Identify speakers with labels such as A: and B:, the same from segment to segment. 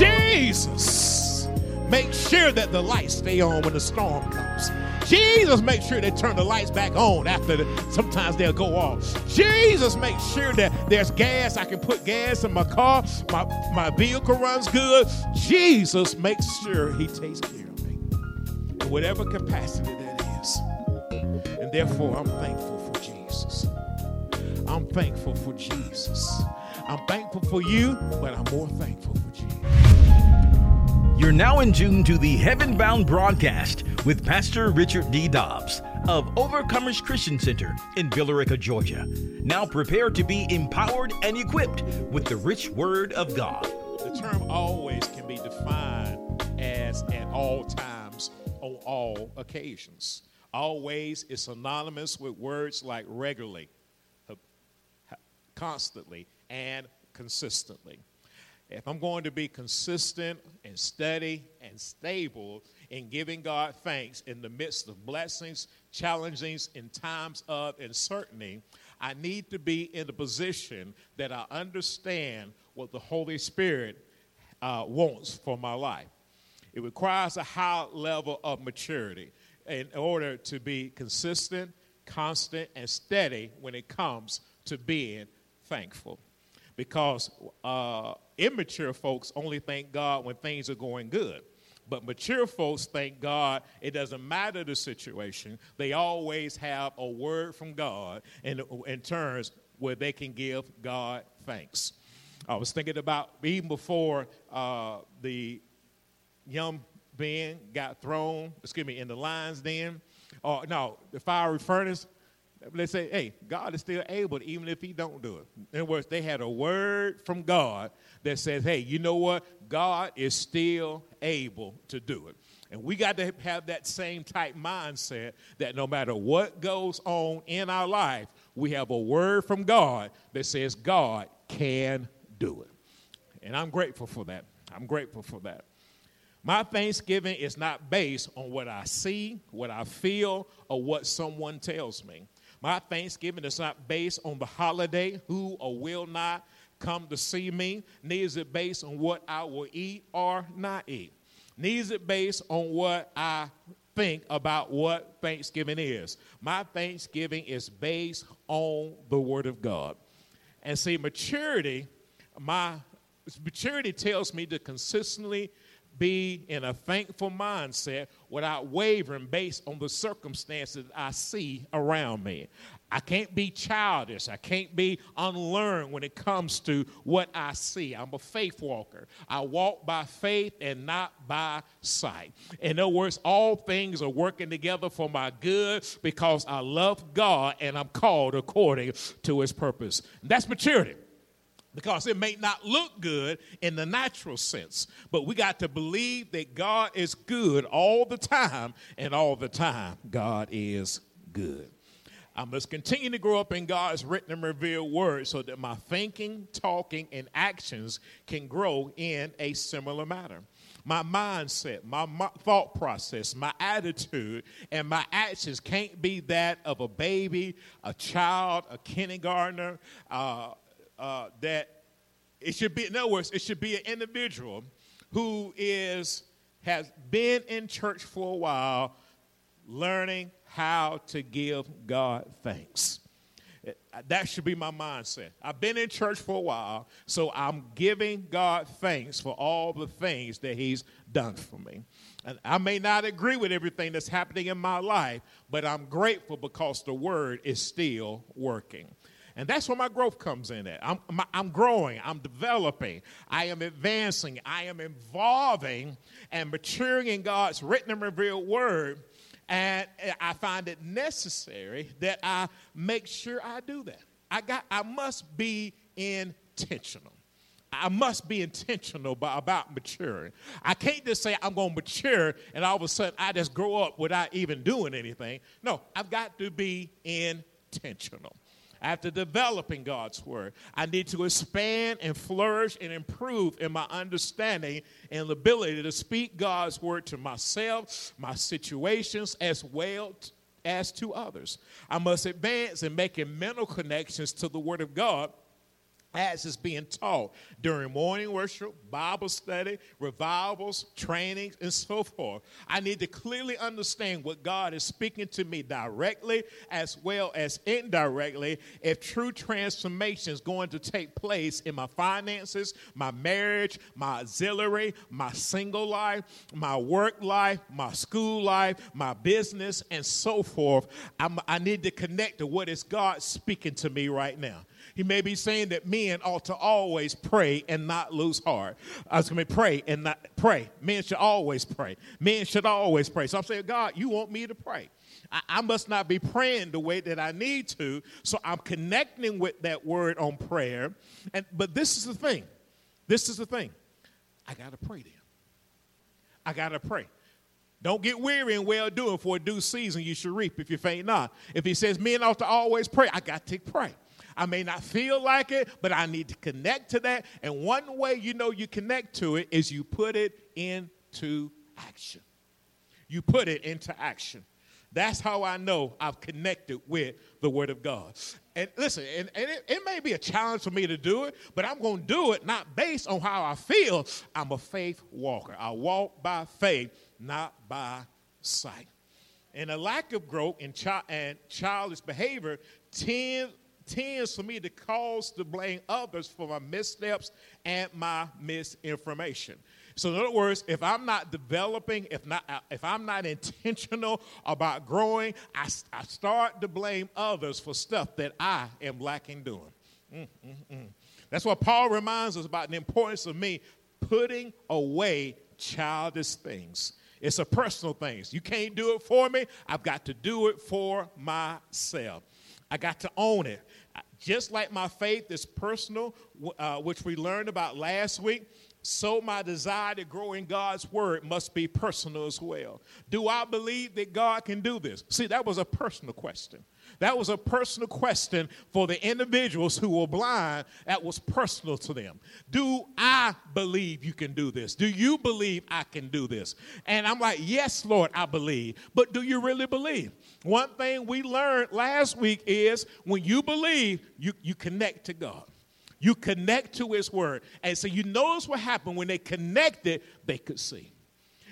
A: Jesus, make sure that the lights stay on when the storm comes. Jesus, make sure they turn the lights back on after the, sometimes they'll go off. Jesus, make sure that there's gas. I can put gas in my car. My, my vehicle runs good. Jesus makes sure he takes care of me in whatever capacity that is. And therefore, I'm thankful for Jesus. I'm thankful for Jesus. I'm thankful for you, but I'm more thankful for Jesus.
B: You're now in tune to the Heaven Bound broadcast with Pastor Richard D. Dobbs of Overcomers Christian Center in Villa Rica, Georgia. Now prepare to be empowered and equipped with the rich word of God.
A: The term always can be defined as at all times, on all occasions. Always is synonymous with words like regularly, constantly, and consistently. If I'm going to be consistent and steady and stable in giving God thanks in the midst of blessings, challengings, in times of uncertainty, I need to be in a position that I understand what the Holy Spirit uh, wants for my life. It requires a high level of maturity in order to be consistent, constant, and steady when it comes to being thankful because uh, immature folks only thank God when things are going good. But mature folks thank God, it doesn't matter the situation. They always have a word from God in, in terms where they can give God thanks. I was thinking about even before uh, the young Ben got thrown, excuse me, in the lion's den, or no, the fiery furnace, they say, hey, God is still able, even if he don't do it. In other words, they had a word from God that says, hey, you know what? God is still able to do it. And we got to have that same type mindset that no matter what goes on in our life, we have a word from God that says God can do it. And I'm grateful for that. I'm grateful for that. My thanksgiving is not based on what I see, what I feel, or what someone tells me. My thanksgiving is not based on the holiday, who or will not come to see me, neither is it based on what I will eat or not eat. Neither is it based on what I think about what Thanksgiving is. My Thanksgiving is based on the Word of God. And see, maturity, my maturity tells me to consistently be in a thankful mindset without wavering based on the circumstances I see around me. I can't be childish. I can't be unlearned when it comes to what I see. I'm a faith walker. I walk by faith and not by sight. In other words, all things are working together for my good because I love God and I'm called according to his purpose. That's maturity because it may not look good in the natural sense, but we got to believe that God is good all the time, and all the time, God is good. I must continue to grow up in God's written and revealed word so that my thinking, talking, and actions can grow in a similar manner. My mindset, my, thought process, my attitude, and my actions can't be that of a baby, a child, a kindergartner, uh, uh, that it should be, in other words, it should be an individual who is has been in church for a while, learning how to give God thanks. That should be my mindset. I've been in church for a while, so I'm giving God thanks for all the things that He's done for me. And I may not agree with everything that's happening in my life, but I'm grateful because the Word is still working. And that's where my growth comes in at. I'm, I'm growing, I'm developing, I am advancing, I am evolving and maturing in God's written and revealed word. And I find it necessary that I make sure I do that. I, got, I must be intentional. I must be intentional about maturing. I can't just say I'm going to mature and all of a sudden I just grow up without even doing anything. No, I've got to be intentional after developing God's word. I need to expand and flourish and improve in my understanding and ability to speak God's word to myself, my situations, as well as to others. I must advance in making mental connections to the word of God as is being taught during morning worship, Bible study, revivals, trainings, and so forth. I need to clearly understand what God is speaking to me directly as well as indirectly if true transformation is going to take place in my finances, my marriage, my auxiliary, my single life, my work life, my school life, my business, and so forth. I'm, i need to connect to what is God speaking to me right now. He may be saying that men ought to always pray and not lose heart. I was going to pray and not pray. Men should always pray. Men should always pray. So I'm saying, God, you want me to pray. I, I must not be praying the way that I need to. So I'm connecting with that word on prayer. And but this is the thing. This is the thing. I gotta pray then. I gotta pray. Don't get weary in well doing, for a due season you should reap if you faint not. If he says men ought to always pray, I got to pray. I may not feel like it, but I need to connect to that. And one way you know you connect to it is you put it into action. You put it into action. That's how I know I've connected with the Word of God. And listen, and, and it, it, may be a challenge for me to do it, but I'm going to do it not based on how I feel. I'm a faith walker. I walk by faith, not by sight. And a lack of growth in chi- and childish behavior tends tends for me to cause to blame others for my missteps and my misinformation. So, in other words, if I'm not developing, if not, if I'm not intentional about growing, I, I start to blame others for stuff that I am lacking doing. Mm, mm, mm. That's what Paul reminds us about the importance of me putting away childish things. It's a personal thing. You can't do it for me. I've got to do it for myself. I got to own it. Just like my faith is personal, uh, which we learned about last week, so my desire to grow in God's word must be personal as well. Do I believe that God can do this? See, that was a personal question. That was a personal question for the individuals who were blind. That was personal to them. Do I believe you can do this? Do you believe I can do this? And I'm like, yes, Lord, I believe. But do you really believe? One thing we learned last week is when you believe, you, you connect to God. You connect to His Word. And so you notice what happened when they connected, they could see.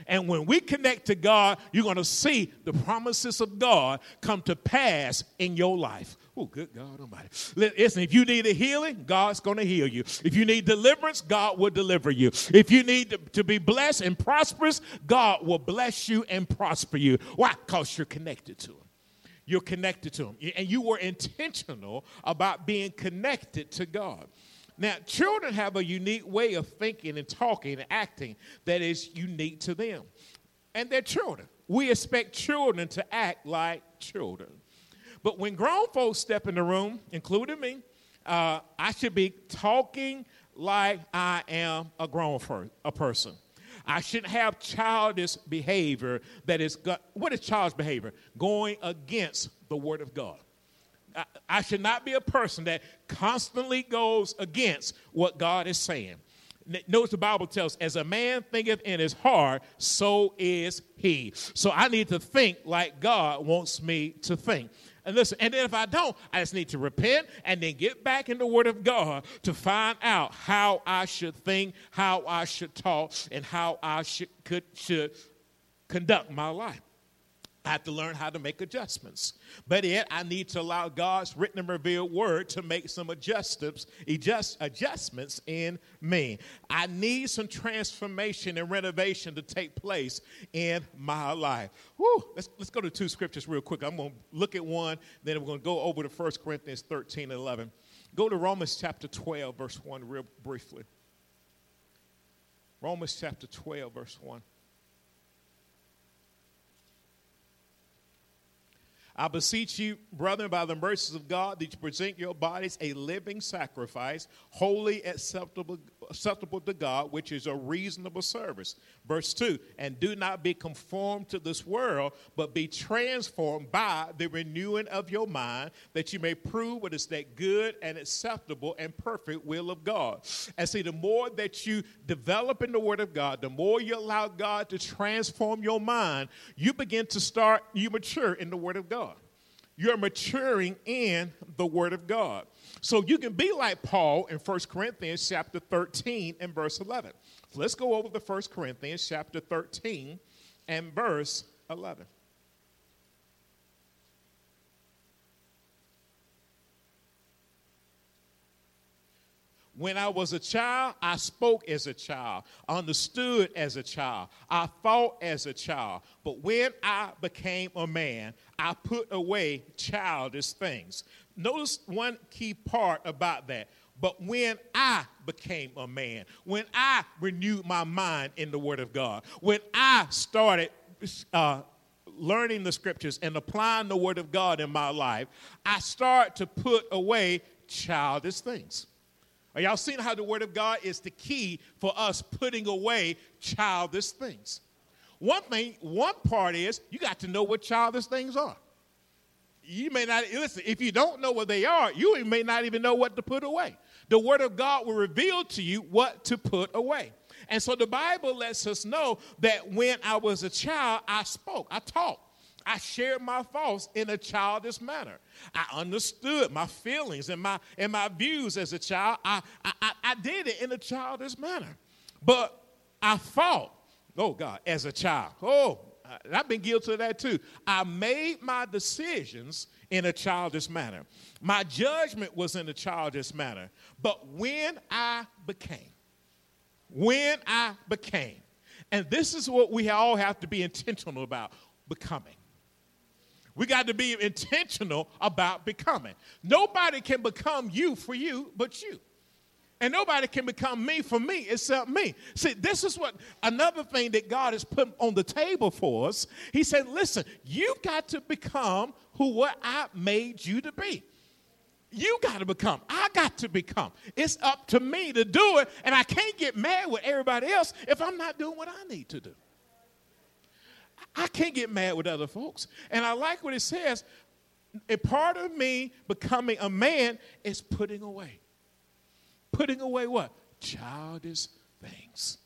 A: And when we connect to God, you're going to see the promises of God come to pass in your life. Oh, good God Almighty. Listen, if you need a healing, God's going to heal you. If you need deliverance, God will deliver you. If you need to, to be blessed and prosperous, God will bless you and prosper you. Why? Because you're connected to Him. You're connected to Him. And you were intentional about being connected to God. Now, children have a unique way of thinking and talking and acting that is unique to them. And they're children. We expect children to act like children. But when grown folks step in the room, including me, uh, I should be talking like I am a grown for, a person. I shouldn't have childish behavior that is, what is childish behavior? Going against the Word of God. I, should not be a person that constantly goes against what God is saying. Notice the Bible tells, as a man thinketh in his heart, so is he. So I need to think like God wants me to think. And listen, and then if I don't, I just need to repent and then get back in the Word of God to find out how I should think, how I should talk, and how I should could should conduct my life. I have to learn how to make adjustments. But yet, I need to allow God's written and revealed word to make some adjustments, adjust, adjustments in me. I need some transformation and renovation to take place in my life. Let's, let's go to two scriptures real quick. I'm going to look at one, then we're going to go over to 1 Corinthians 13 and 11. Go to Romans chapter 12, verse 1, real briefly. Romans chapter 12, verse 1. I beseech you, brethren, by the mercies of God, that you present your bodies a living sacrifice, holy, acceptable, acceptable to God, which is a reasonable service. Verse 2 And do not be conformed to this world, but be transformed by the renewing of your mind, that you may prove what is that good and acceptable and perfect will of God. And see, the more that you develop in the Word of God, the more you allow God to transform your mind, you begin to start, you mature in the Word of God. You're maturing in the Word of God. So you can be like Paul in 1 Corinthians chapter 13 and verse 11. So let's go over the 1 Corinthians chapter 13 and verse 11. When I was a child, I spoke as a child, understood as a child, I thought as a child. But when I became a man, I put away childish things. Notice one key part about that. But when I became a man, when I renewed my mind in the Word of God, when I started uh, learning the scriptures and applying the Word of God in my life, I start to put away childish things. Are y'all seeing how the Word of God is the key for us putting away childish things? One thing, one part is you got to know what childish things are. You may not, listen, if you don't know what they are, you may not even know what to put away. The Word of God will reveal to you what to put away. And so the Bible lets us know that when I was a child, I spoke, I talked. I shared my thoughts in a childish manner. I understood my feelings and my, and my views as a child. I, I, I did it in a childish manner. But I thought, oh God, as a child, oh, I've been guilty of that too. I made my decisions in a childish manner. My judgment was in a childish manner. But when I became, when I became, and this is what we all have to be intentional about becoming. We got to be intentional about becoming. Nobody can become you for you but you. And nobody can become me for me except me. See, this is what another thing that God has put on the table for us. He said, listen, you've got to become who what I made you to be. You got to become. I got to become. It's up to me to do it, and I can't get mad with everybody else if I'm not doing what I need to do. I can't get mad with other folks. And I like what it says. A part of me becoming a man is putting away. Putting away what? Childish things.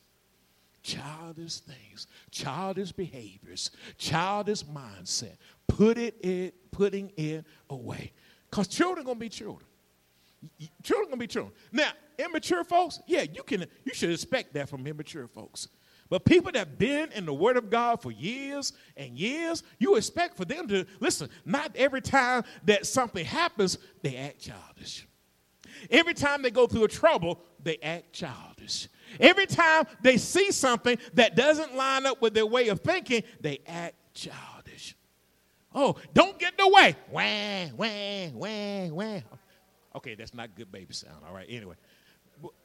A: Childish things, childish behaviors, childish mindset. Put it in, putting it away. Because children gonna be children. Children gonna be children. Now, immature folks, yeah, you can you should expect that from immature folks. But people that have been in the Word of God for years and years, you expect for them to listen. Not every time that something happens, they act childish. Every time they go through a trouble, they act childish. Every time they see something that doesn't line up with their way of thinking, they act childish. Oh, don't get in the way. Wah, wah, wah, wah. Okay, that's not good baby sound. All right, anyway.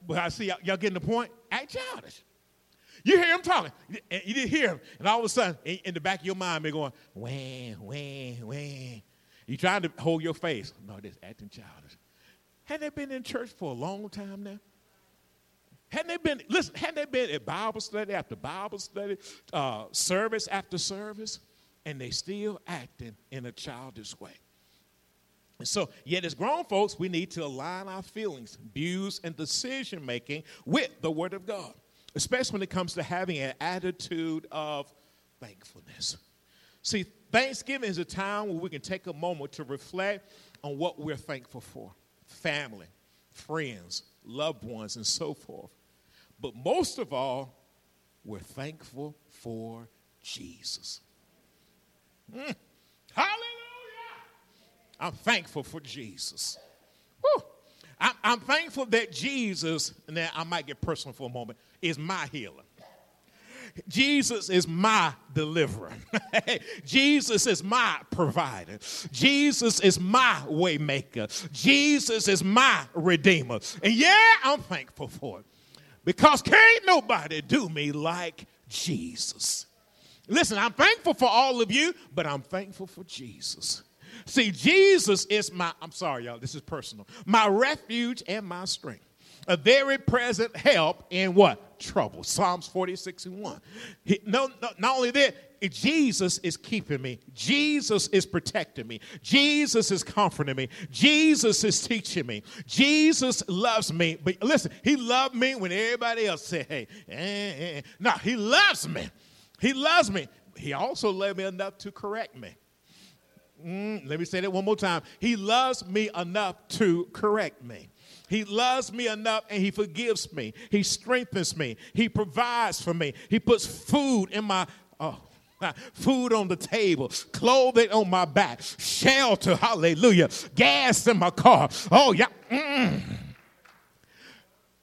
A: But, I see y'all, y'all getting the point? Act childish. You hear him talking. You didn't hear him. And all of a sudden, in the back of your mind, they're going, wham, wham, wham. You trying to hold your face. No, this acting childish. Hadn't they been in church for a long time now? Hadn't they been, listen, hadn't they been at Bible study after Bible study, uh, service after service, and they still acting in a childish way? And so, yet as grown folks, we need to align our feelings, views, and decision making with the Word of God especially when it comes to having an attitude of thankfulness. See, Thanksgiving is a time where we can take a moment to reflect on what we're thankful for family, friends, loved ones, and so forth. But most of all, we're thankful for Jesus. Mm. Hallelujah! I'm thankful for Jesus. I'm, I'm thankful that Jesus, and now I might get personal for a moment, is my healer. Jesus is my deliverer. Jesus is my provider. Jesus is my waymaker. Jesus is my redeemer. And yeah, I'm thankful for it. Because can't nobody do me like Jesus. Listen, I'm thankful for all of you, but I'm thankful for Jesus. See, Jesus is my, I'm sorry, y'all, this is personal, my refuge and my strength. A very present help in what? Trouble. Psalms 46 and 1. He, no, no, not only that, Jesus is keeping me. Jesus is protecting me. Jesus is comforting me. Jesus is teaching me. Jesus loves me. But listen, he loved me when everybody else said, hey, eh, eh. eh. no, he loves me. He loves me. He also loved me enough to correct me. Mm, let me say that one more time. He loves me enough to correct me. He loves me enough and he forgives me. He strengthens me. He provides for me. He puts food in my oh, food on the table, clothing on my back, shelter, hallelujah, gas in my car. Oh, yeah. Mm.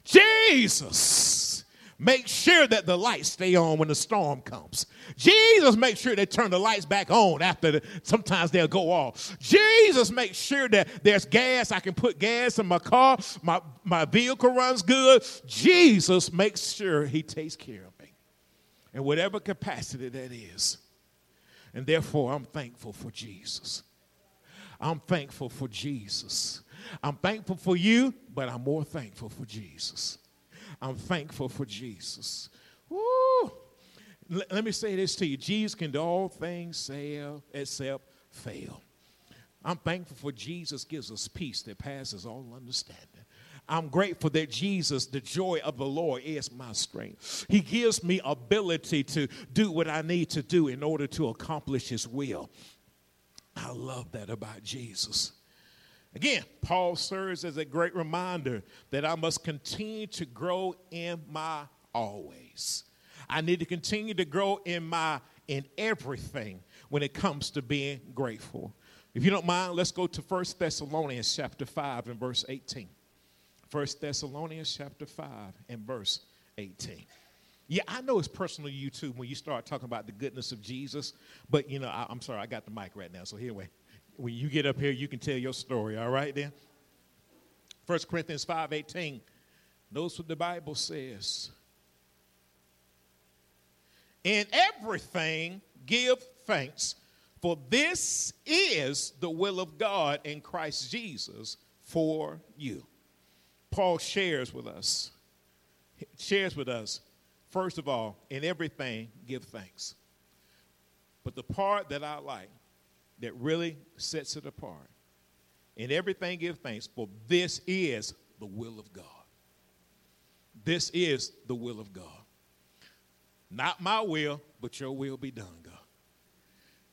A: Jesus. Make sure that the lights stay on when the storm comes. Jesus makes sure they turn the lights back on after the, sometimes they'll go off. Jesus makes sure that there's gas. I can put gas in my car. My, my vehicle runs good. Jesus makes sure he takes care of me in whatever capacity that is. And therefore, I'm thankful for Jesus. I'm thankful for Jesus. I'm thankful for you, but I'm more thankful for Jesus. I'm thankful for Jesus. Woo! let me say this to you Jesus can do all things except fail. I'm thankful for Jesus gives us peace that passes all understanding. I'm grateful that Jesus, the joy of the Lord, is my strength. He gives me ability to do what I need to do in order to accomplish His will. I love that about Jesus. Again, Paul serves as a great reminder that I must continue to grow in my always. I need to continue to grow in my in everything when it comes to being grateful. If you don't mind, let's go to 1 Thessalonians chapter 5 and verse 18. 1 Thessalonians chapter 5 and verse 18. Yeah, I know it's personal to you too when you start talking about the goodness of Jesus, but you know, I, am sorry, I got the mic right now, so here we when you get up here, you can tell your story, all right then? 1 Corinthians 5:18. Notice what the Bible says. In everything give thanks, for this is the will of God in Christ Jesus for you. Paul shares with us, shares with us, first of all, in everything give thanks. But the part that I like that really sets it apart. In everything, give thanks, for this is the will of God. This is the will of God. Not my will, but your will be done, God.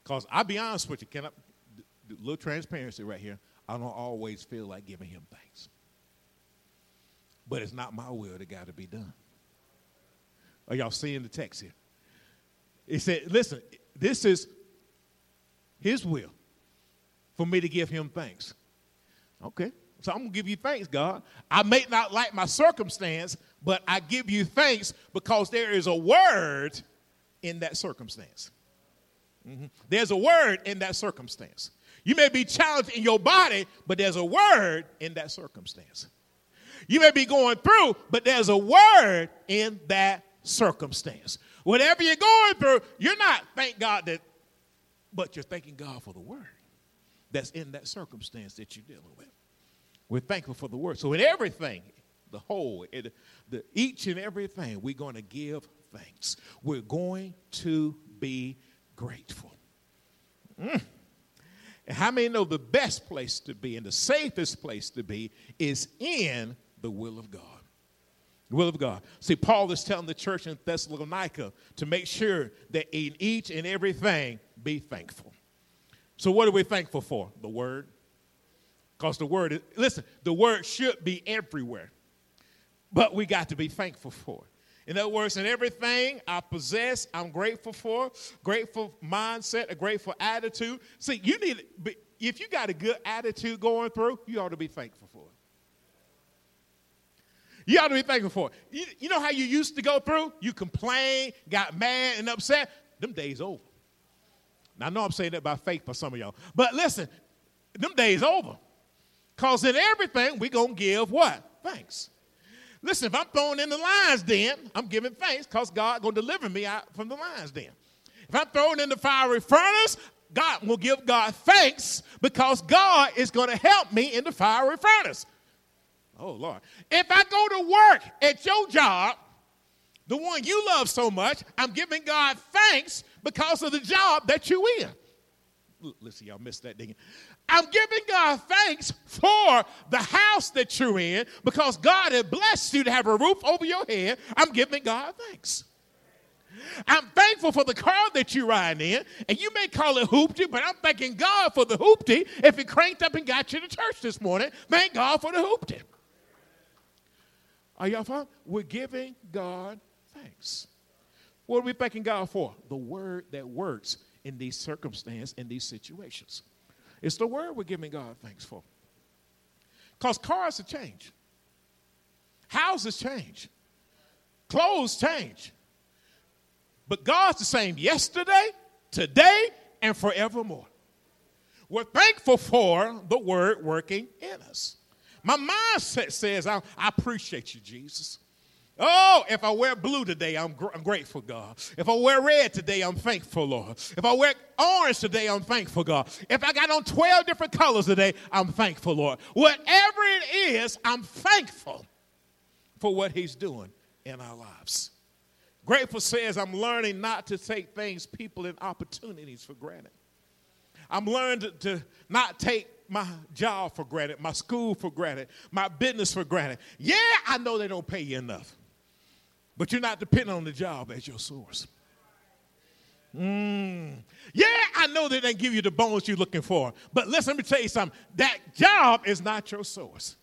A: Because I'll be honest with you, can little transparency right here. I don't always feel like giving him thanks. But it's not my will that got to be done. Are y'all seeing the text here? It said, listen, this is his will for me to give him thanks. Okay. So I'm to give you thanks, God. I may not like my circumstance, but I give you thanks because there is a word in that circumstance. Mm-hmm. There's a word in that circumstance. You may be challenged in your body, but there's a word in that circumstance. You may be going through, but there's a word in that circumstance. Whatever you're going through, you're not, thank God that but you're thanking God for the word that's in that circumstance that you're dealing with. We're thankful for the word. So in everything, the whole, it, the, each and everything, we're going to give thanks. We're going to be grateful. Mm. And how many know the best place to be and the safest place to be is in the will of God? The will of God. See, Paul is telling the church in Thessalonica to make sure that in each and everything be thankful. So, what are we thankful for? The Word. Because the Word, is, listen, the Word should be everywhere, but we got to be thankful for it. In other words, in everything I possess, I'm grateful for. Grateful mindset, a grateful attitude. See, you need, if you got a good attitude going through, you ought to be thankful for it. You ought to be thankful for it. You, you know how you used to go through? You complain, got mad and upset. Them days over. Now, I know I'm saying that by faith for some of y'all. But listen, them days over. Because in everything, we're going to give what? Thanks. Listen, if I'm thrown in the lion's den, I'm giving thanks because God going to deliver me out from the lion's den. If I'm thrown in the fiery furnace, God will give God thanks because God is going to help me in the fiery furnace. Oh, Lord. If I go to work at your job, the one you love so much, I'm giving God thanks because of the job that you in. Listen, y'all missed that ding. I'm giving God thanks for the house that you're in because God has blessed you to have a roof over your head. I'm giving God thanks. I'm thankful for the car that you ride in, and you may call it hoopty, but I'm thanking God for the hoopty if it cranked up and got you to church this morning. Thank God for the hoopty. Are y'all fine? We're giving God thanks. What are we thanking God for? The word that works in these circumstances, in these situations. It's the word we're giving God thanks for. Because cars have changed, houses change, clothes change. But God's the same yesterday, today, and forevermore. We're thankful for the word working in us. My mindset says, I, I appreciate you, Jesus. Oh, if I wear blue today, I'm, gr- I'm, grateful, God. If I wear red today, I'm thankful, Lord. If I wear orange today, I'm thankful, God. If I got on 12 different colors today, I'm thankful, Lord. Whatever it is, I'm thankful for what He's doing in our lives. Grateful says, I'm learning not to take things, people, and opportunities for granted. I'm learning to, to not take my job for granted, my school for granted, my business for granted. Yeah, I know they don't pay you enough, but you're not depending on the job as your source. Mm. Yeah, I know they didn't give you the bonus you're looking for, but listen, let me tell you something. That job is not your source.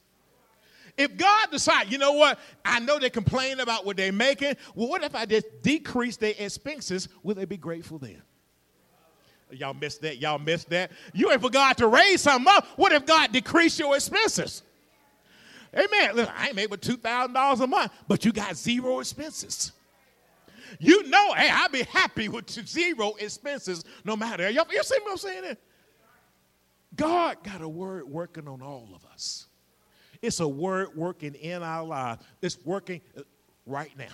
A: If God decides, you know what, I know they complain about what they're making. Well, what if I just decrease their expenses? Will they be grateful then? Y'all missed that. Y'all missed that. You ain't for God to raise something up. What if God decreased your expenses? Amen. Listen, I ain't made but $2,000 a month, but you got zero expenses. You know, hey, I'll be happy with zero expenses no matter. Y'all, you see what I'm saying? God got a word working on all of us. It's a word working in our lives. It's working uh, right now.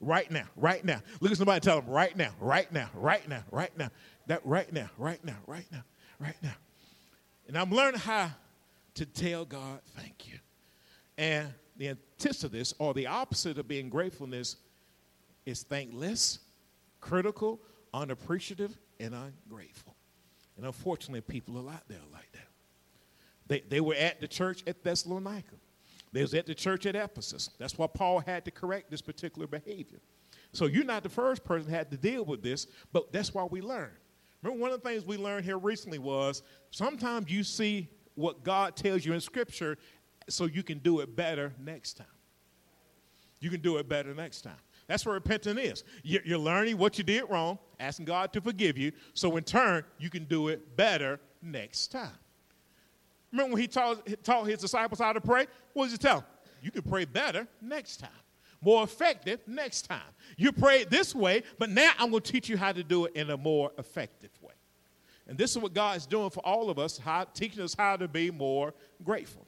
A: Right now, right now. Look at somebody tell them right now, right now, right now, right now. That right now, right now, right now, right now. And I'm learning how to tell God thank you. And the antithesis or the opposite of being gratefulness, is thankless, critical, unappreciative, and ungrateful. And unfortunately, people are out there like that. They, they were at the church at Thessalonica. They was at the church at Ephesus. That's why Paul had to correct this particular behavior. So you're not the first person had to deal with this, but that's why we learn. Remember, one of the things we learned here recently was sometimes you see what God tells you in Scripture so you can do it better next time. You can do it better next time. That's what repenting is. You're learning what you did wrong, asking God to forgive you, so in turn, you can do it better next time. Remember when he taught, taught his disciples how to pray? What did he tell them? You can pray better next time, more effective next time. You pray this way, but now I'm going to teach you how to do it in a more effective way. And this is what God is doing for all of us, how, teaching us how to be more grateful.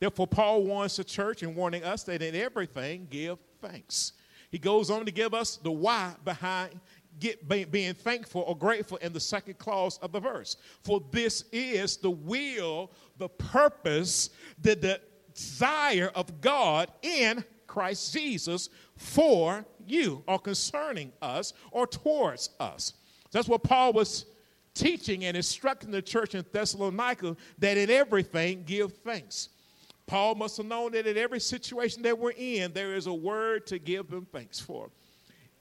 A: Therefore, Paul warns the church and warning us that in everything, give thanks. He goes on to give us the why behind get being thankful or grateful in the second clause of the verse. For this is the will, the purpose, the desire of God in Christ Jesus for you or concerning us or towards us. That's what Paul was teaching and instructing the church in Thessalonica that in everything give thanks. Paul must have known that in every situation that we're in, there is a word to give them thanks for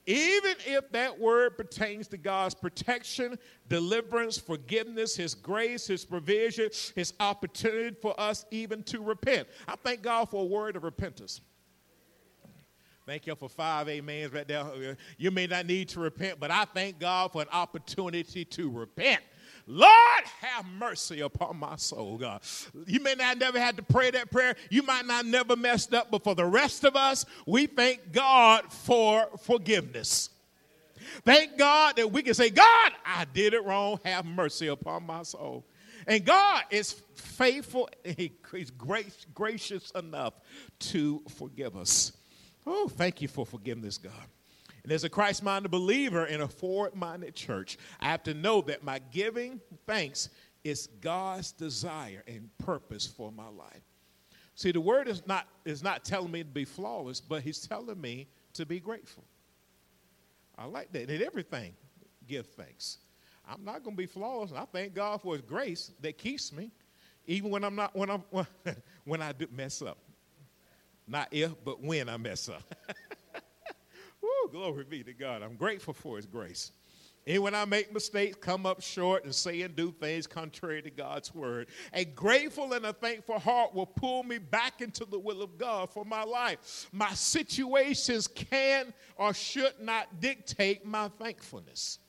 A: even if that word pertains to God's protection, deliverance, forgiveness, His grace, His provision, His opportunity for us even to repent. I thank God for a word of repentance. Thank you for five amens right there. You may not need to repent, but I thank God for an opportunity to repent. Lord, have mercy upon my soul, God. You may not never had to pray that prayer. You might not never messed up, but for the rest of us, we thank God for forgiveness. Thank God that we can say, God, I did it wrong. Have mercy upon my soul. And God is faithful and He's gracious enough to forgive us. Oh, thank you for forgiveness, God. And as a Christ minded believer in a forward minded church, I have to know that my giving thanks is God's desire and purpose for my life. See, the word is not, is not telling me to be flawless, but he's telling me to be grateful. I like that. In everything, give thanks. I'm not going to be flawless. I thank God for his grace that keeps me, even when I'm not, when, I'm, when I do mess up. Not if, but when I mess up. glory be to God. I'm grateful for his grace. And when I make mistakes, come up short, and say and do things contrary to God's word, a grateful and a thankful heart will pull me back into the will of God for my life. My situations can or should not dictate my thankfulness.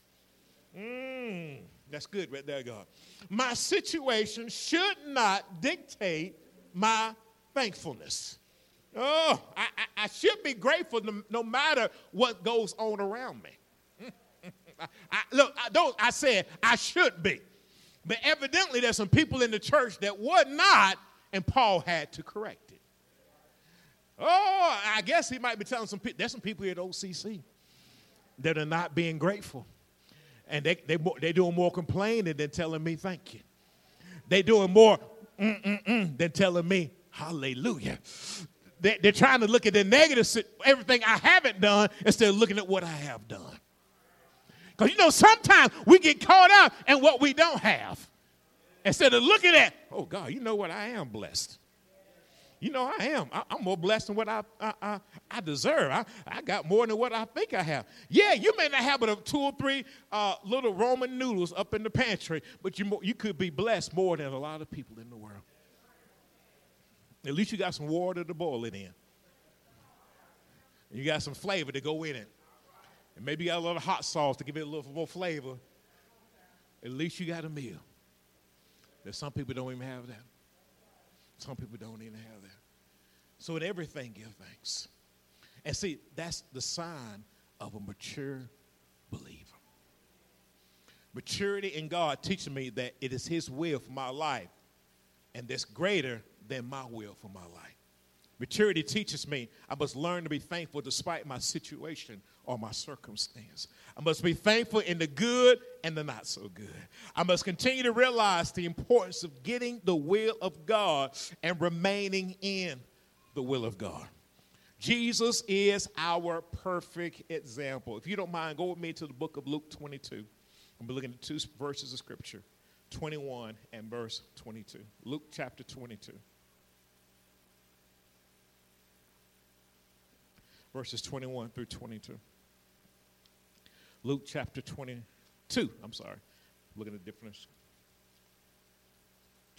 A: Mm, that's good right there, God. My situation should not dictate my thankfulness. Oh, I, I, I should be grateful no, no matter what goes on around me. I, look, I don't. I said I should be, but evidently there's some people in the church that would not, and Paul had to correct it. Oh, I guess he might be telling some people. There's some people here at OCC that are not being grateful, and they they they doing more complaining than telling me thank you. They doing more mm-mm-mm than telling me hallelujah. They, they're trying to look at the negative, everything I haven't done, instead of looking at what I have done. Because you know, sometimes we get caught up in what we don't have. Instead of looking at, oh God, you know what? I am blessed. You know, I am. I, am more blessed than what I, I, I, I deserve. I, I got more than what I think I have. Yeah, you may not have but two or three uh, little Roman noodles up in the pantry, but you, you could be blessed more than a lot of people in the world. At least you got some water to boil it in. And you got some flavor to go in it. And maybe you got a little hot sauce to give it a little more flavor. At least you got a meal. There's some people don't even have that. Some people don't even have that. So in everything, give thanks. And see, that's the sign of a mature believer. Maturity in God teaches me that it is His will for my life, and that's greater than my will for my life. Maturity teaches me I must learn to be thankful despite my situation or my circumstance. I must be thankful in the good and the not so good. I must continue to realize the importance of getting the will of God and remaining in the will of God. Jesus is our perfect example. If you don't mind, go with me to the book of Luke 22. I'm looking at two verses of scripture 21 and verse 22. Luke chapter 22. Verses 21 through 22. Luke chapter 22, I'm sorry, looking at the difference.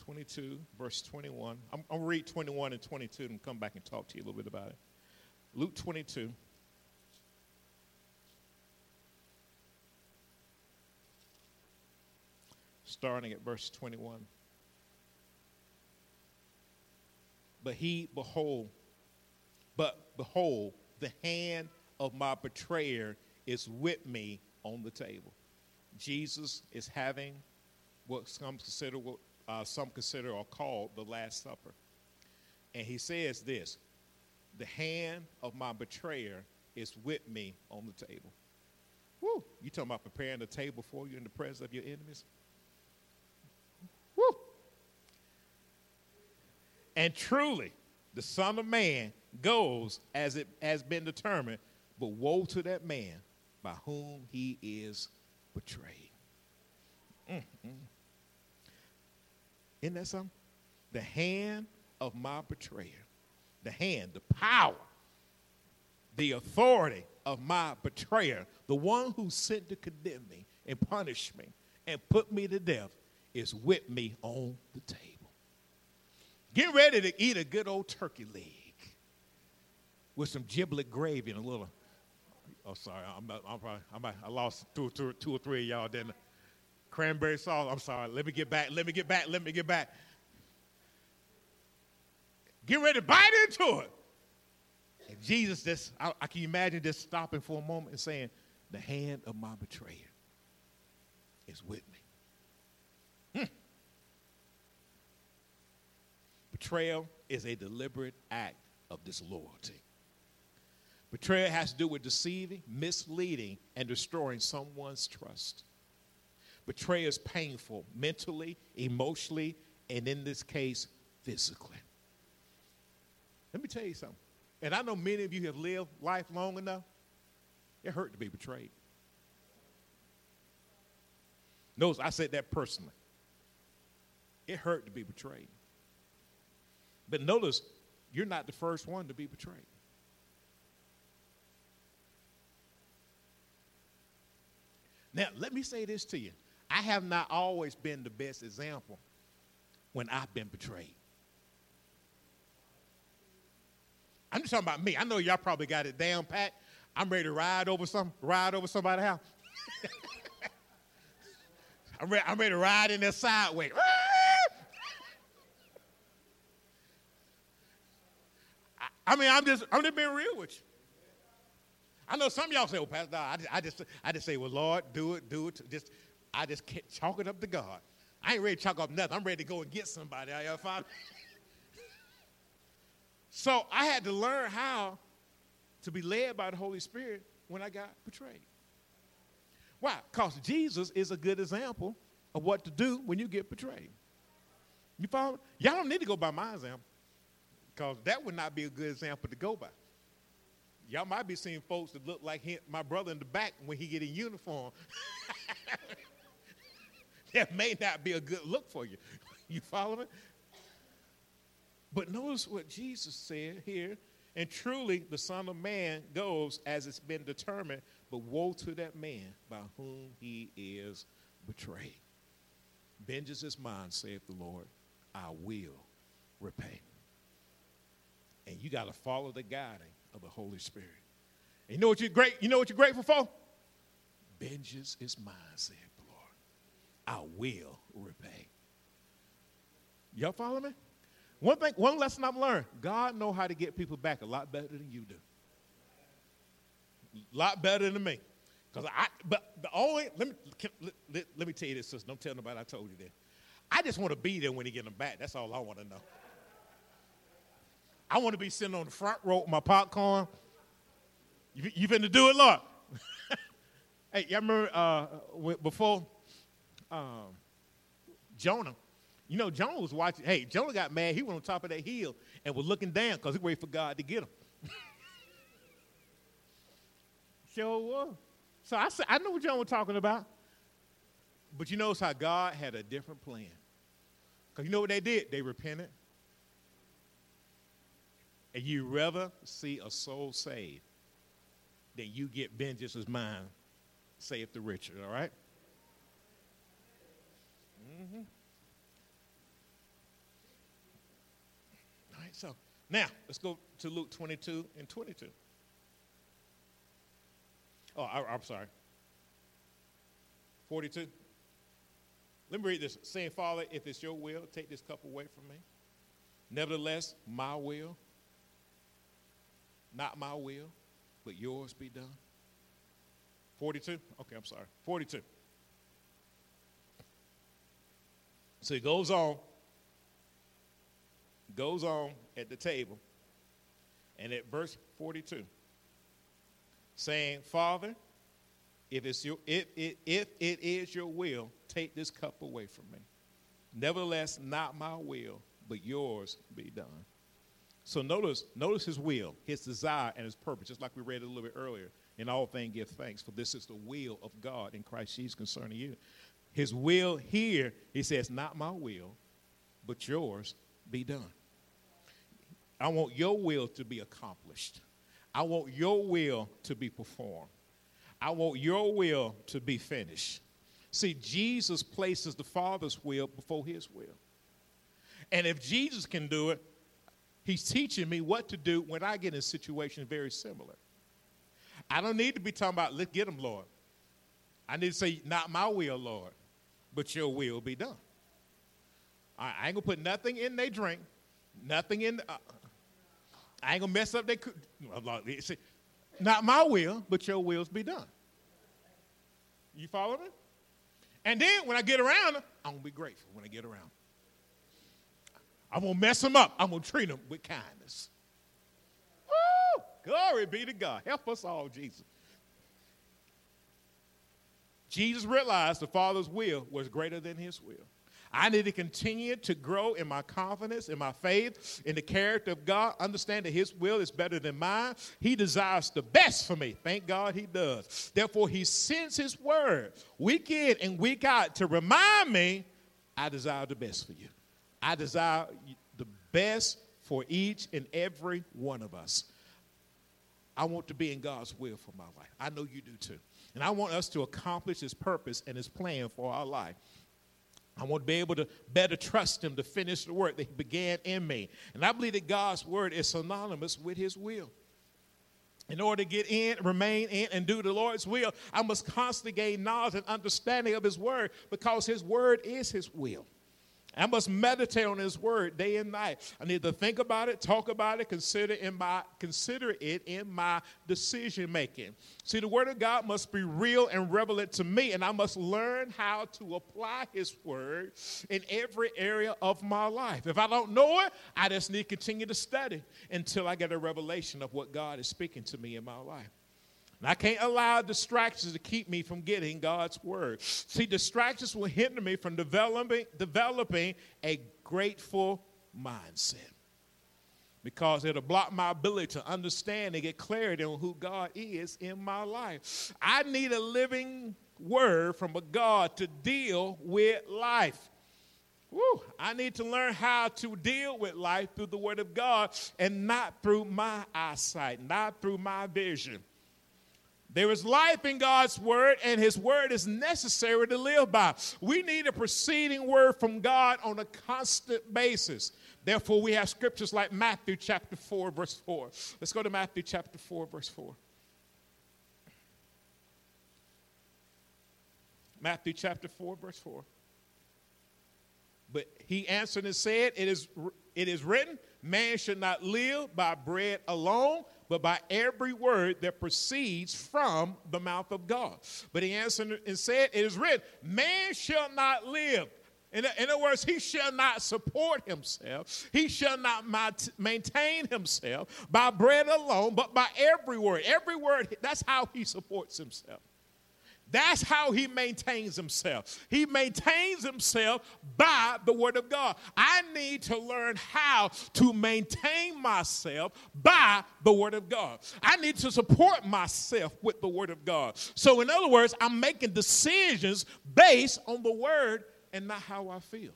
A: 22, verse 21. I'm, I'm going to read 21 and 22 and come back and talk to you a little bit about it. Luke 22. Starting at verse 21. But he, behold, but behold, the hand of my betrayer is with me on the table. Jesus is having what some consider what uh, some consider or called the Last Supper, and he says this: "The hand of my betrayer is with me on the table." Woo! You talking about preparing the table for you in the presence of your enemies? Woo! And truly, the Son of Man goes as it has been determined, but woe to that man by whom he is betrayed. Mm-hmm. Isn't that something? The hand of my betrayer, the hand, the power, the authority of my betrayer, the one who sent to condemn me and punish me and put me to death, is with me on the table. Get ready to eat a good old turkey leg with some giblet gravy and a little. Oh, sorry, I'm, I'm probably, I'm, I lost two, two, two or three of y'all. Then cranberry sauce. I'm sorry. Let me get back. Let me get back. Let me get back. Get ready to bite into it. And Jesus, just I, I can imagine just stopping for a moment and saying, "The hand of my betrayer is with me." Betrayal is a deliberate act of disloyalty. Betrayal has to do with deceiving, misleading, and destroying someone's trust. Betrayal is painful mentally, emotionally, and in this case, physically. Let me tell you something. And I know many of you have lived life long enough. It hurt to be betrayed. Notice I said that personally. It hurt to be betrayed. But notice you're not the first one to be betrayed. Now, let me say this to you. I have not always been the best example when I've been betrayed. I'm just talking about me. I know y'all probably got it down pat. I'm ready to ride over some ride over somebody's house. I'm, ready, I'm ready to ride in their sideways. I, I mean, I'm just I'm just being real with you. I know some of y'all say, "Well, Pastor, I just, I just, I just say, well, Lord, do it, do it." Just, I just chalk it up to God. I ain't ready to chalk up nothing. I'm ready to go and get somebody. Y'all fine? so I had to learn how to be led by the Holy Spirit when I got betrayed. Why? Because Jesus is a good example of what to do when you get betrayed. You follow? Y'all don't need to go by my example, because that would not be a good example to go by. Y'all might be seeing folks that look like him, my brother in the back when he get in uniform. that may not be a good look for you. You follow me? But notice what Jesus said here. And truly, the Son of Man goes as it's been determined, but woe to that man by whom he is betrayed. Vengeance is mine, saith the Lord. I will repay. And you got to follow the guiding of the Holy Spirit. And you know what you're great? You know what you're grateful for? Vengeance is mine, said the Lord. I will repay. Y'all follow me? One thing, one lesson I've learned: God know how to get people back a lot better than you do. A lot better than me. Because I, but the only let me let, let, me tell you this, sister. Don't tell nobody I told you that. I just want to be there when he get them back. That's all I want to know. I want to be sitting on the front row with my popcorn. You, you finna do it, Lord? hey, y'all remember uh, before um, Jonah? You know, Jonah was watching. Hey, Jonah got mad. He went on top of that hill and was looking down because he waited for God to get him. sure was. So I, said, I know what Jonah was talking about. But you notice how God had a different plan. Because you know what they did? They repented and you rather see a soul saved than you get vengeance as mine, save the Richard, all right? Mm-hmm. All right, so now let's go to Luke 22 and 22. Oh, I, I'm sorry. 42. Let me read this. Saying, Father, if it's your will, take this cup away from me. Nevertheless, my will not my will, but yours be done. 42? Okay, I'm sorry. 42. So he goes on, goes on at the table, and at verse 42, saying, Father, if, it's your, if, if, if it is your will, take this cup away from me. Nevertheless, not my will, but yours be done. So notice, notice his will, his desire, and his purpose, just like we read a little bit earlier. In all things, give thanks, for this is the will of God in Christ Jesus concerning you. His will here, he says, not my will, but yours be done. I want your will to be accomplished. I want your will to be performed. I want your will to be finished. See, Jesus places the Father's will before his will. And if Jesus can do it, He's teaching me what to do when I get in a situation very similar. I don't need to be talking about, let's get them, Lord. I need to say, not my will, Lord, but your will be done. I ain't gonna put nothing in their drink, nothing in. The, uh, I ain't gonna mess up their. Not my will, but your wills be done. You follow me? And then when I get around, I'm gonna be grateful when I get around. I'm going to mess them up. I'm going to treat them with kindness. Woo! Glory be to God. Help us all, Jesus. Jesus realized the Father's will was greater than his will. I need to continue to grow in my confidence, in my faith, in the character of God. Understand that His will is better than mine. He desires the best for me. Thank God He does. Therefore, He sends His word week in and week out to remind me I desire the best for you. I desire the best for each and every one of us. I want to be in God's will for my life. I know you do too. And I want us to accomplish his purpose and his plan for our life. I want to be able to better trust him to finish the work that he began in me. And I believe that God's word is synonymous with his will. In order to get in, remain in, and do the Lord's will, I must constantly gain knowledge and understanding of his word because his word is his will. I must meditate on His Word day and night. I need to think about it, talk about it, consider in my consider it in my decision making. See, the Word of God must be real and relevant to me, and I must learn how to apply His Word in every area of my life. If I don't know it, I just need to continue to study until I get a revelation of what God is speaking to me in my life. And I can't allow distractions to keep me from getting God's word. See, distractions will hinder me from developing, developing a grateful mindset because it'll block my ability to understand and get clarity on who God is in my life. I need a living word from a God to deal with life. Woo, I need to learn how to deal with life through the Word of God and not through my eyesight, not through my vision. There is life in God's word, and his word is necessary to live by. We need a preceding word from God on a constant basis. Therefore, we have scriptures like Matthew chapter 4, verse 4. Let's go to Matthew chapter 4, verse 4. Matthew chapter 4, verse 4. But he answered and said, It is, it is written, man should not live by bread alone, but by every word that proceeds from the mouth of God. But he answered and said, It is written, Man shall not live. In, in other words, he shall not support himself. He shall not maintain himself by bread alone, but by every word. Every word, that's how he supports himself. That's how he maintains himself. He maintains himself by the Word of God. I need to learn how to maintain myself by the Word of God. I need to support myself with the Word of God. So, in other words, I'm making decisions based on the Word and not how I feel,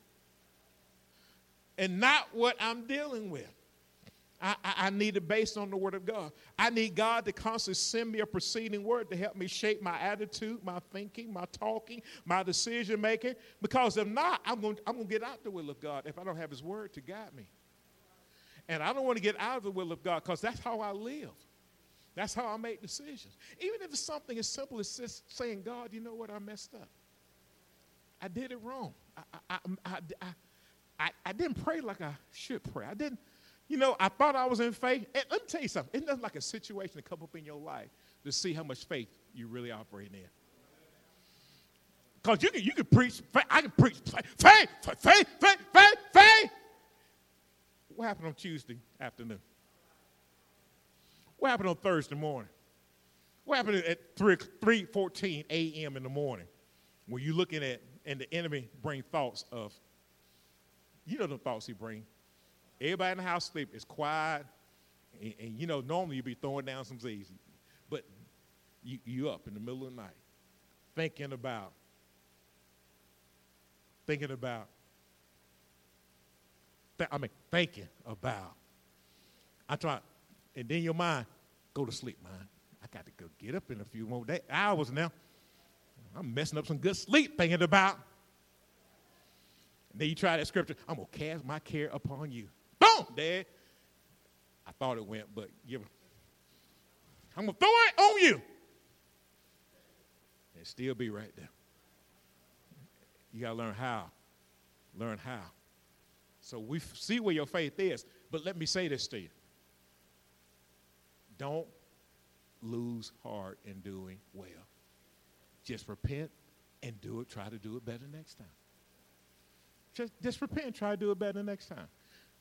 A: and not what I'm dealing with. I, I, need it based on the Word of God. I need God to constantly send me a preceding word to help me shape my attitude, my thinking, my talking, my decision making. Because if not, I'm going, I'm going to get out the will of God if I don't have His Word to guide me. And I don't want to get out of the will of God because that's how I live. That's how I make decisions. Even if it's something as simple as just saying, God, you know what? I messed up. I did it wrong. I, I, I, I, I, didn't pray like I should pray. I didn't you know, I thought I was in faith. And let me tell you something. It's nothing like a situation to come up in your life to see how much faith you really operating in. Because you can, you can preach, I can preach faith, faith, faith, faith, faith, faith. What happened on Tuesday afternoon? What happened on Thursday morning? What happened at 3, 3 14 a.m. in the morning when you're looking at and the enemy bring thoughts of, you know the thoughts he bring, Everybody in the house sleep. It's quiet. And, and, you know, normally you'd be throwing down some Z's. But you, you up in the middle of the night thinking about, thinking about, th- I mean, thinking about. I try, and then your mind, go to sleep, man. I got to go get up in a few more day, hours now. I'm messing up some good sleep thinking about. And then you try that scripture, I'm going to cast my care upon you. Dad. I thought it went, but give I'm gonna throw it on you. And still be right there. You gotta learn how. Learn how. So we see where your faith is. But let me say this to you. Don't lose heart in doing well. Just repent and do it. Try to do it better next time. Just, just repent. Try to do it better next time.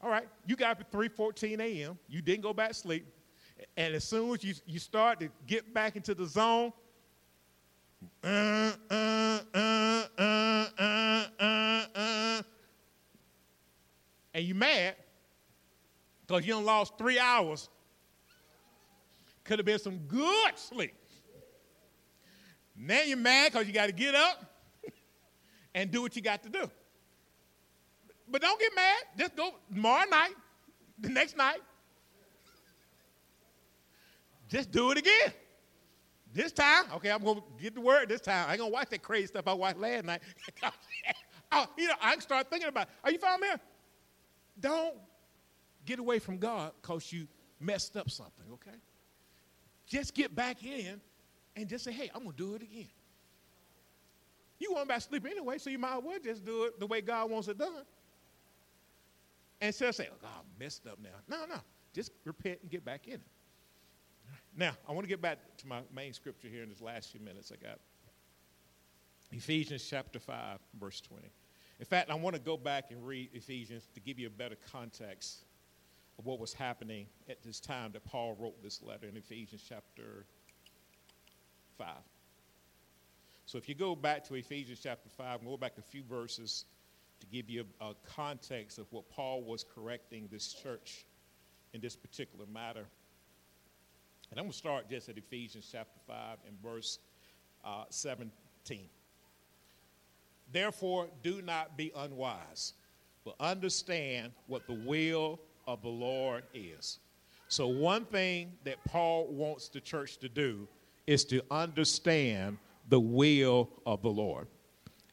A: All right, you got up at 3:14 a.m. You didn't go back to sleep, and as soon as you, you start to get back into the zone, uh, uh, uh, and you mad because you done lost three hours. Could have been some good sleep. Now you're mad because you got to get up and do what you got to do. But don't get mad. Just go tomorrow night, the next night. just do it again. This time, okay, I'm gonna get the word this time. I ain't gonna watch that crazy stuff I watched last night. Oh, oh, you know, I start thinking about, are you following me? Don't get away from God because you messed up something, okay? Just get back in and just say, hey, I'm gonna do it again. You want back to sleep anyway, so you might as well just do it the way God wants it done. And instead of saying, oh, God, I messed up now. No, no. Just repent and get back in it. Now, I want to get back to my main scripture here in this last few minutes I got. Ephesians chapter 5, verse 20. In fact, I want to go back and read Ephesians to give you a better context of what was happening at this time that Paul wrote this letter in Ephesians chapter 5. So if you go back to Ephesians chapter 5, and go back a few verses to give you a, a context of what Paul was correcting this church in this particular matter. And I'm going to start just at Ephesians chapter 5 and verse uh, 17. Therefore, do not be unwise, but understand what the will of the Lord is. So, one thing that Paul wants the church to do is to understand the will of the Lord.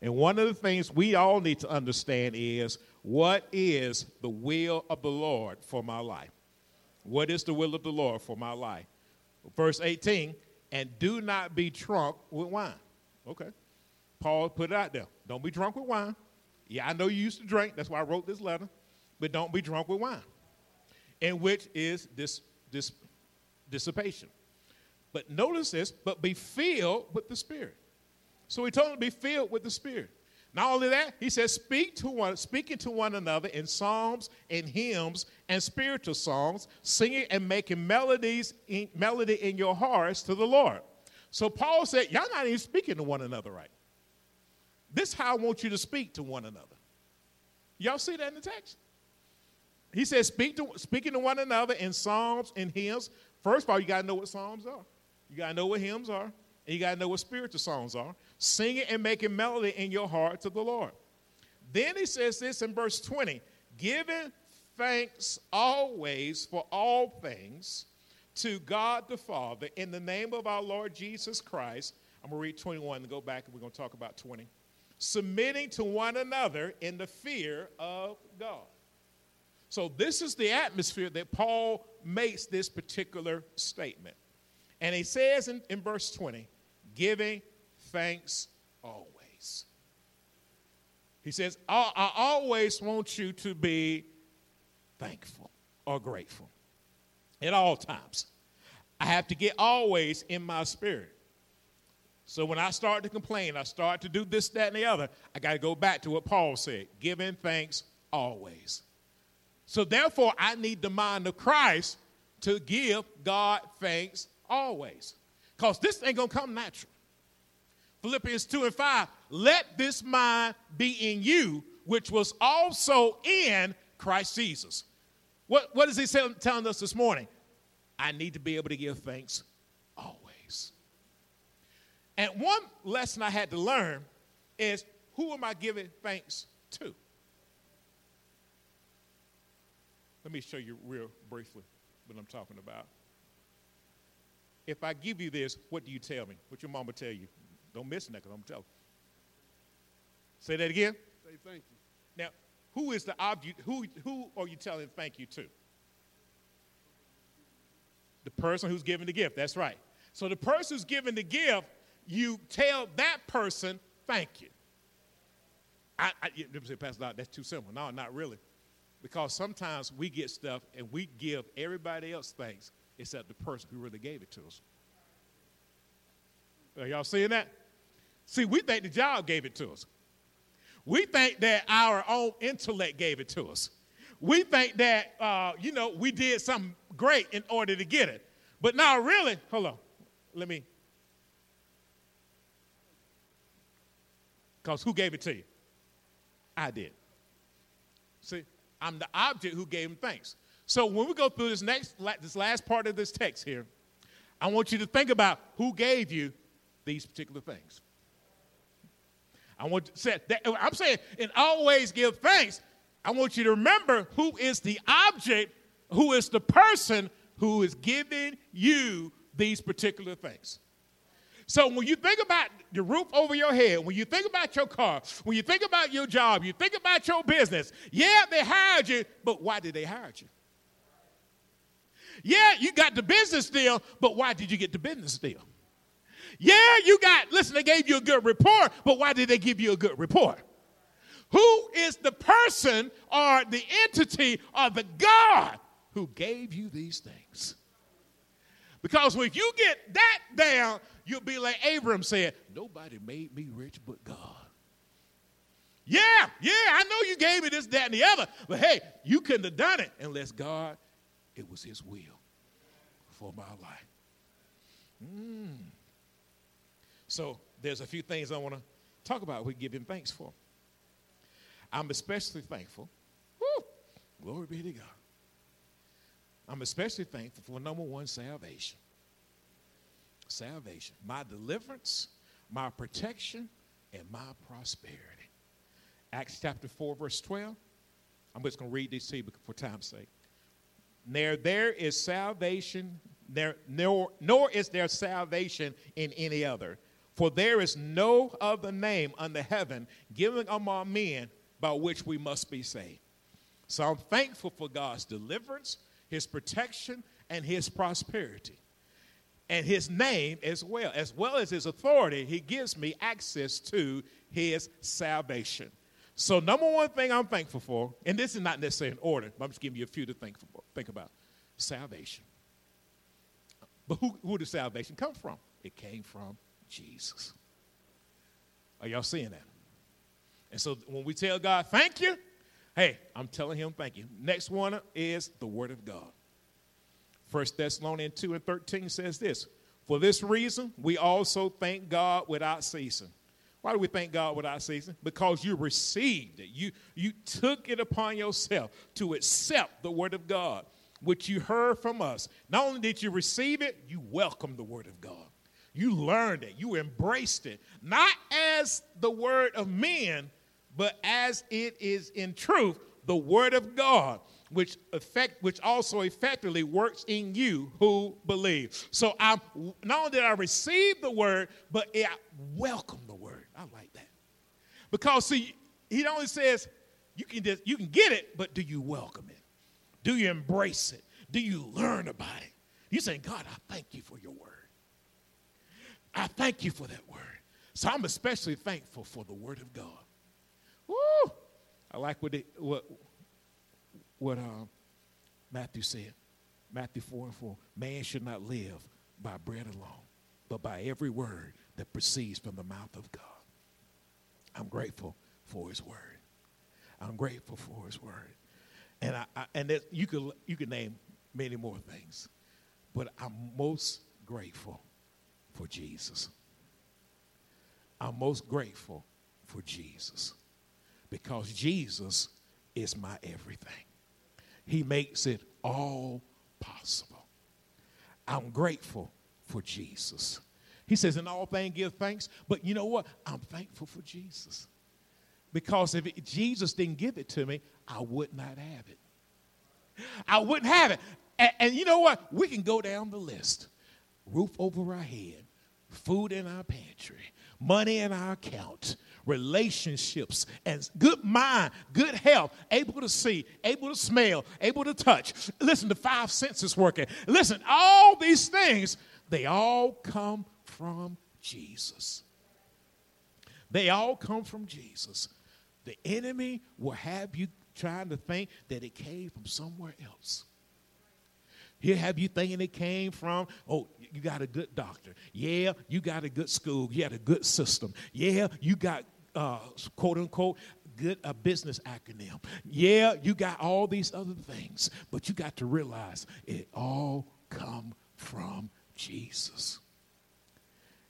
A: And one of the things we all need to understand is what is the will of the Lord for my life? What is the will of the Lord for my life? Verse 18, and do not be drunk with wine. Okay. Paul put it out there. Don't be drunk with wine. Yeah, I know you used to drink. That's why I wrote this letter. But don't be drunk with wine, in which is this, this dissipation. But notice this, but be filled with the Spirit. So he told them to be filled with the Spirit. Not only that, he says, speak to one, speaking to one another in psalms and hymns and spiritual songs, singing and making melodies in, melody in your hearts to the Lord. So Paul said, Y'all not even speaking to one another right. This is how I want you to speak to one another. Y'all see that in the text? He says, Speak to, speaking to one another in psalms and hymns. First of all, you got to know what psalms are. You got to know what hymns are. And you got to know what spiritual songs are. Sing it and making melody in your heart to the Lord. Then he says this in verse 20 giving thanks always for all things to God the Father in the name of our Lord Jesus Christ. I'm going to read 21 and go back and we're going to talk about 20. Submitting to one another in the fear of God. So, this is the atmosphere that Paul makes this particular statement. And he says in, in verse 20, giving thanks always. He says, I, I always want you to be thankful or grateful at all times. I have to get always in my spirit. So when I start to complain, I start to do this, that, and the other, I got to go back to what Paul said giving thanks always. So therefore, I need the mind of Christ to give God thanks always. Because this ain't going to come natural. Philippians 2 and 5, let this mind be in you, which was also in Christ Jesus. What, what is he telling us this morning? I need to be able to give thanks always. And one lesson I had to learn is who am I giving thanks to? Let me show you real briefly what I'm talking about. If I give you this, what do you tell me? What your mama tell you? Don't miss that because I'm telling. Say that again.
C: Say thank you.
A: Now, who is the object? Who, who are you telling thank you to? The person who's giving the gift. That's right. So the person who's giving the gift, you tell that person thank you. I, I say, Pastor, that's too simple. No, not really. Because sometimes we get stuff and we give everybody else thanks except the person who really gave it to us. Are y'all seeing that? See, we think the job gave it to us. We think that our own intellect gave it to us. We think that, uh, you know, we did something great in order to get it. But now, really, hold on. Let me. Because who gave it to you? I did. See, I'm the object who gave him thanks. So when we go through this next, this last part of this text here, I want you to think about who gave you these particular things. I want to say that, I'm saying, and always give thanks. I want you to remember who is the object, who is the person who is giving you these particular things. So when you think about the roof over your head, when you think about your car, when you think about your job, you think about your business, yeah, they hired you, but why did they hire you? Yeah, you got the business deal, but why did you get the business deal? Yeah, you got, listen, they gave you a good report, but why did they give you a good report? Who is the person or the entity or the God who gave you these things? Because if you get that down, you'll be like Abram said, Nobody made me rich but God. Yeah, yeah, I know you gave me this, that, and the other, but hey, you couldn't have done it unless God, it was His will for my life. Mm. So there's a few things I want to talk about we give Him thanks for. I'm especially thankful. Woo, glory be to God. I'm especially thankful for number one, salvation. Salvation. My deliverance, my protection, and my prosperity. Acts chapter 4, verse 12. I'm just going to read these to you for time's sake. There, there is salvation, there, nor, nor is there salvation in any other. For there is no other name under heaven given among men by which we must be saved. So I'm thankful for God's deliverance, his protection, and his prosperity. And his name as well, as well as his authority, he gives me access to his salvation. So, number one thing I'm thankful for, and this is not necessarily in order, but I'm just giving you a few to think, for, think about salvation. But who, who did salvation come from? It came from Jesus. Are y'all seeing that? And so when we tell God, thank you, hey, I'm telling him thank you. Next one is the Word of God. 1 Thessalonians 2 and 13 says this For this reason, we also thank God without ceasing. Why do we thank God without ceasing? Because you received it. You, you took it upon yourself to accept the Word of God, which you heard from us. Not only did you receive it, you welcomed the Word of God. You learned it. You embraced it. Not as the Word of men, but as it is in truth the word of God, which effect, which also effectively works in you who believe. So I'm not only did I receive the word, but I welcome the word. I like that because see, he only says you can just you can get it, but do you welcome it? Do you embrace it? Do you learn about it? You say, God, I thank you for your word. I thank you for that word. So I'm especially thankful for the word of God. Woo! I like what what what uh, Matthew said. Matthew 4 and 4. Man should not live by bread alone, but by every word that proceeds from the mouth of God. I'm grateful for his word. I'm grateful for his word. And I, I and you could you could name many more things. But I'm most grateful for Jesus. I'm most grateful for Jesus because Jesus is my everything. He makes it all possible. I'm grateful for Jesus. He says, In all things, give thanks. But you know what? I'm thankful for Jesus. Because if it, Jesus didn't give it to me, I would not have it. I wouldn't have it. And, and you know what? We can go down the list roof over our head, food in our pantry, money in our account, relationships, and good mind, good health, able to see, able to smell, able to touch. Listen, the five senses working. Listen, all these things, they all come from Jesus. They all come from Jesus. The enemy will have you trying to think that it came from somewhere else. He'll have you thinking it came from, oh, you got a good doctor. Yeah, you got a good school. You had a good system. Yeah, you got uh, quote unquote good a business acronym. Yeah, you got all these other things, but you got to realize it all come from Jesus.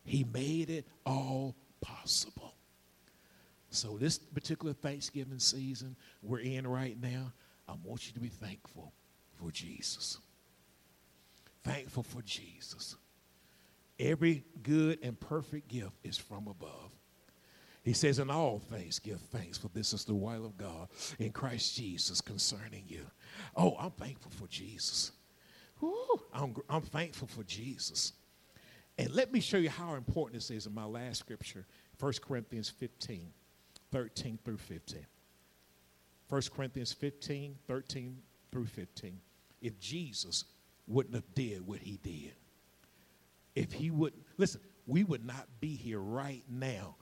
A: He made it all possible. So this particular Thanksgiving season we're in right now, I want you to be thankful for Jesus. Thankful for Jesus. Every good and perfect gift is from above. He says, In all things, give thanks, for this is the will of God in Christ Jesus concerning you. Oh, I'm thankful for Jesus. I'm, I'm thankful for Jesus. And let me show you how important this is in my last scripture, 1 Corinthians 15, 13 through 15. 1 Corinthians 15, 13 through 15. If Jesus wouldn't have did what he did, if he wouldn't, listen, we would not be here right now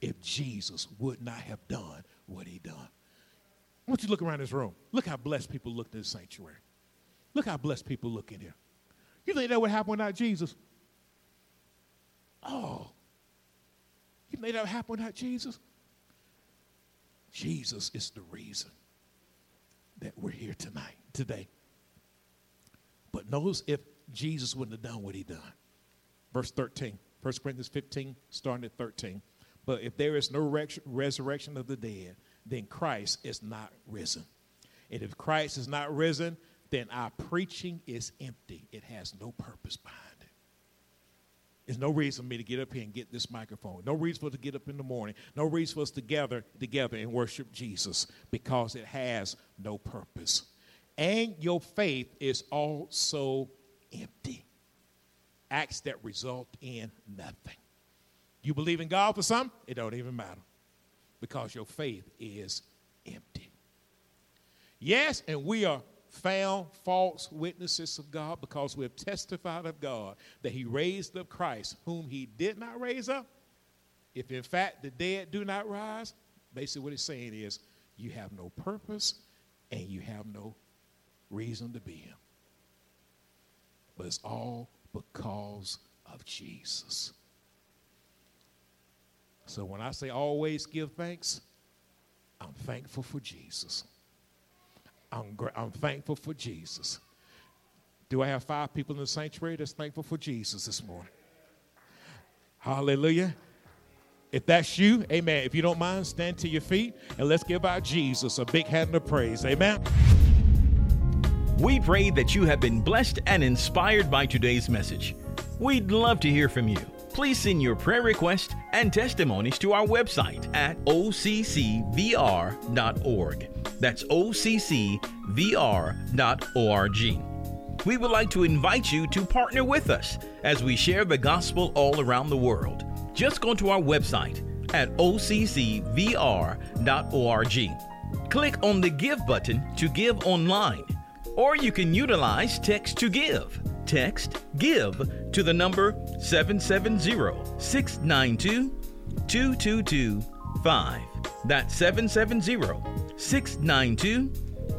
A: if Jesus would not have done what he done. I want you to look around this room. Look how blessed people look in this sanctuary. Look how blessed people look in here. You think that would happen without Jesus? Oh, you think that would happen without Jesus? Jesus is the reason that we're here tonight, today. But notice if Jesus wouldn't have done what he done. Verse 13, 1 Corinthians 15, starting at 13. But if there is no resurrection of the dead, then Christ is not risen. And if Christ is not risen, then our preaching is empty. It has no purpose behind it. There's no reason for me to get up here and get this microphone. No reason for us to get up in the morning. No reason for us to gather together and worship Jesus because it has no purpose. And your faith is also empty. Acts that result in nothing. You believe in God for something, it don't even matter because your faith is empty. Yes, and we are found false witnesses of God because we have testified of God that He raised up Christ, whom He did not raise up. If in fact the dead do not rise, basically what it's saying is you have no purpose and you have no reason to be. But it's all because of Jesus. So when I say always give thanks, I'm thankful for Jesus. I'm, I'm thankful for Jesus. Do I have five people in the sanctuary that's thankful for Jesus this morning? Hallelujah. If that's you, amen. If you don't mind, stand to your feet and let's give our Jesus a big hand of praise. Amen.
B: We pray that you have been blessed and inspired by today's message. We'd love to hear from you please send your prayer requests and testimonies to our website at occvr.org. That's occvr.org. We would like to invite you to partner with us as we share the gospel all around the world. Just go to our website at occvr.org. Click on the Give button to give online, or you can utilize Text to Give. Text GIVE to the number 770 692 2225. That's 770 692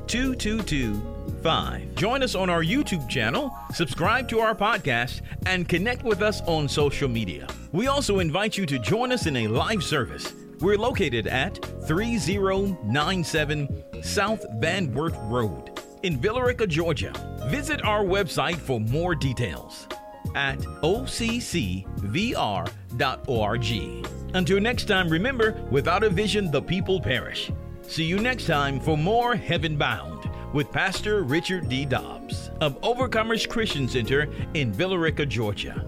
B: 2225. Join us on our YouTube channel, subscribe to our podcast, and connect with us on social media. We also invite you to join us in a live service. We're located at 3097 South Van Wert Road in Villa Rica, Georgia. Visit our website for more details at occvr.org. Until next time, remember without a vision, the people perish. See you next time for more Heaven Bound with Pastor Richard D. Dobbs of Overcomers Christian Center in Villa Rica, Georgia.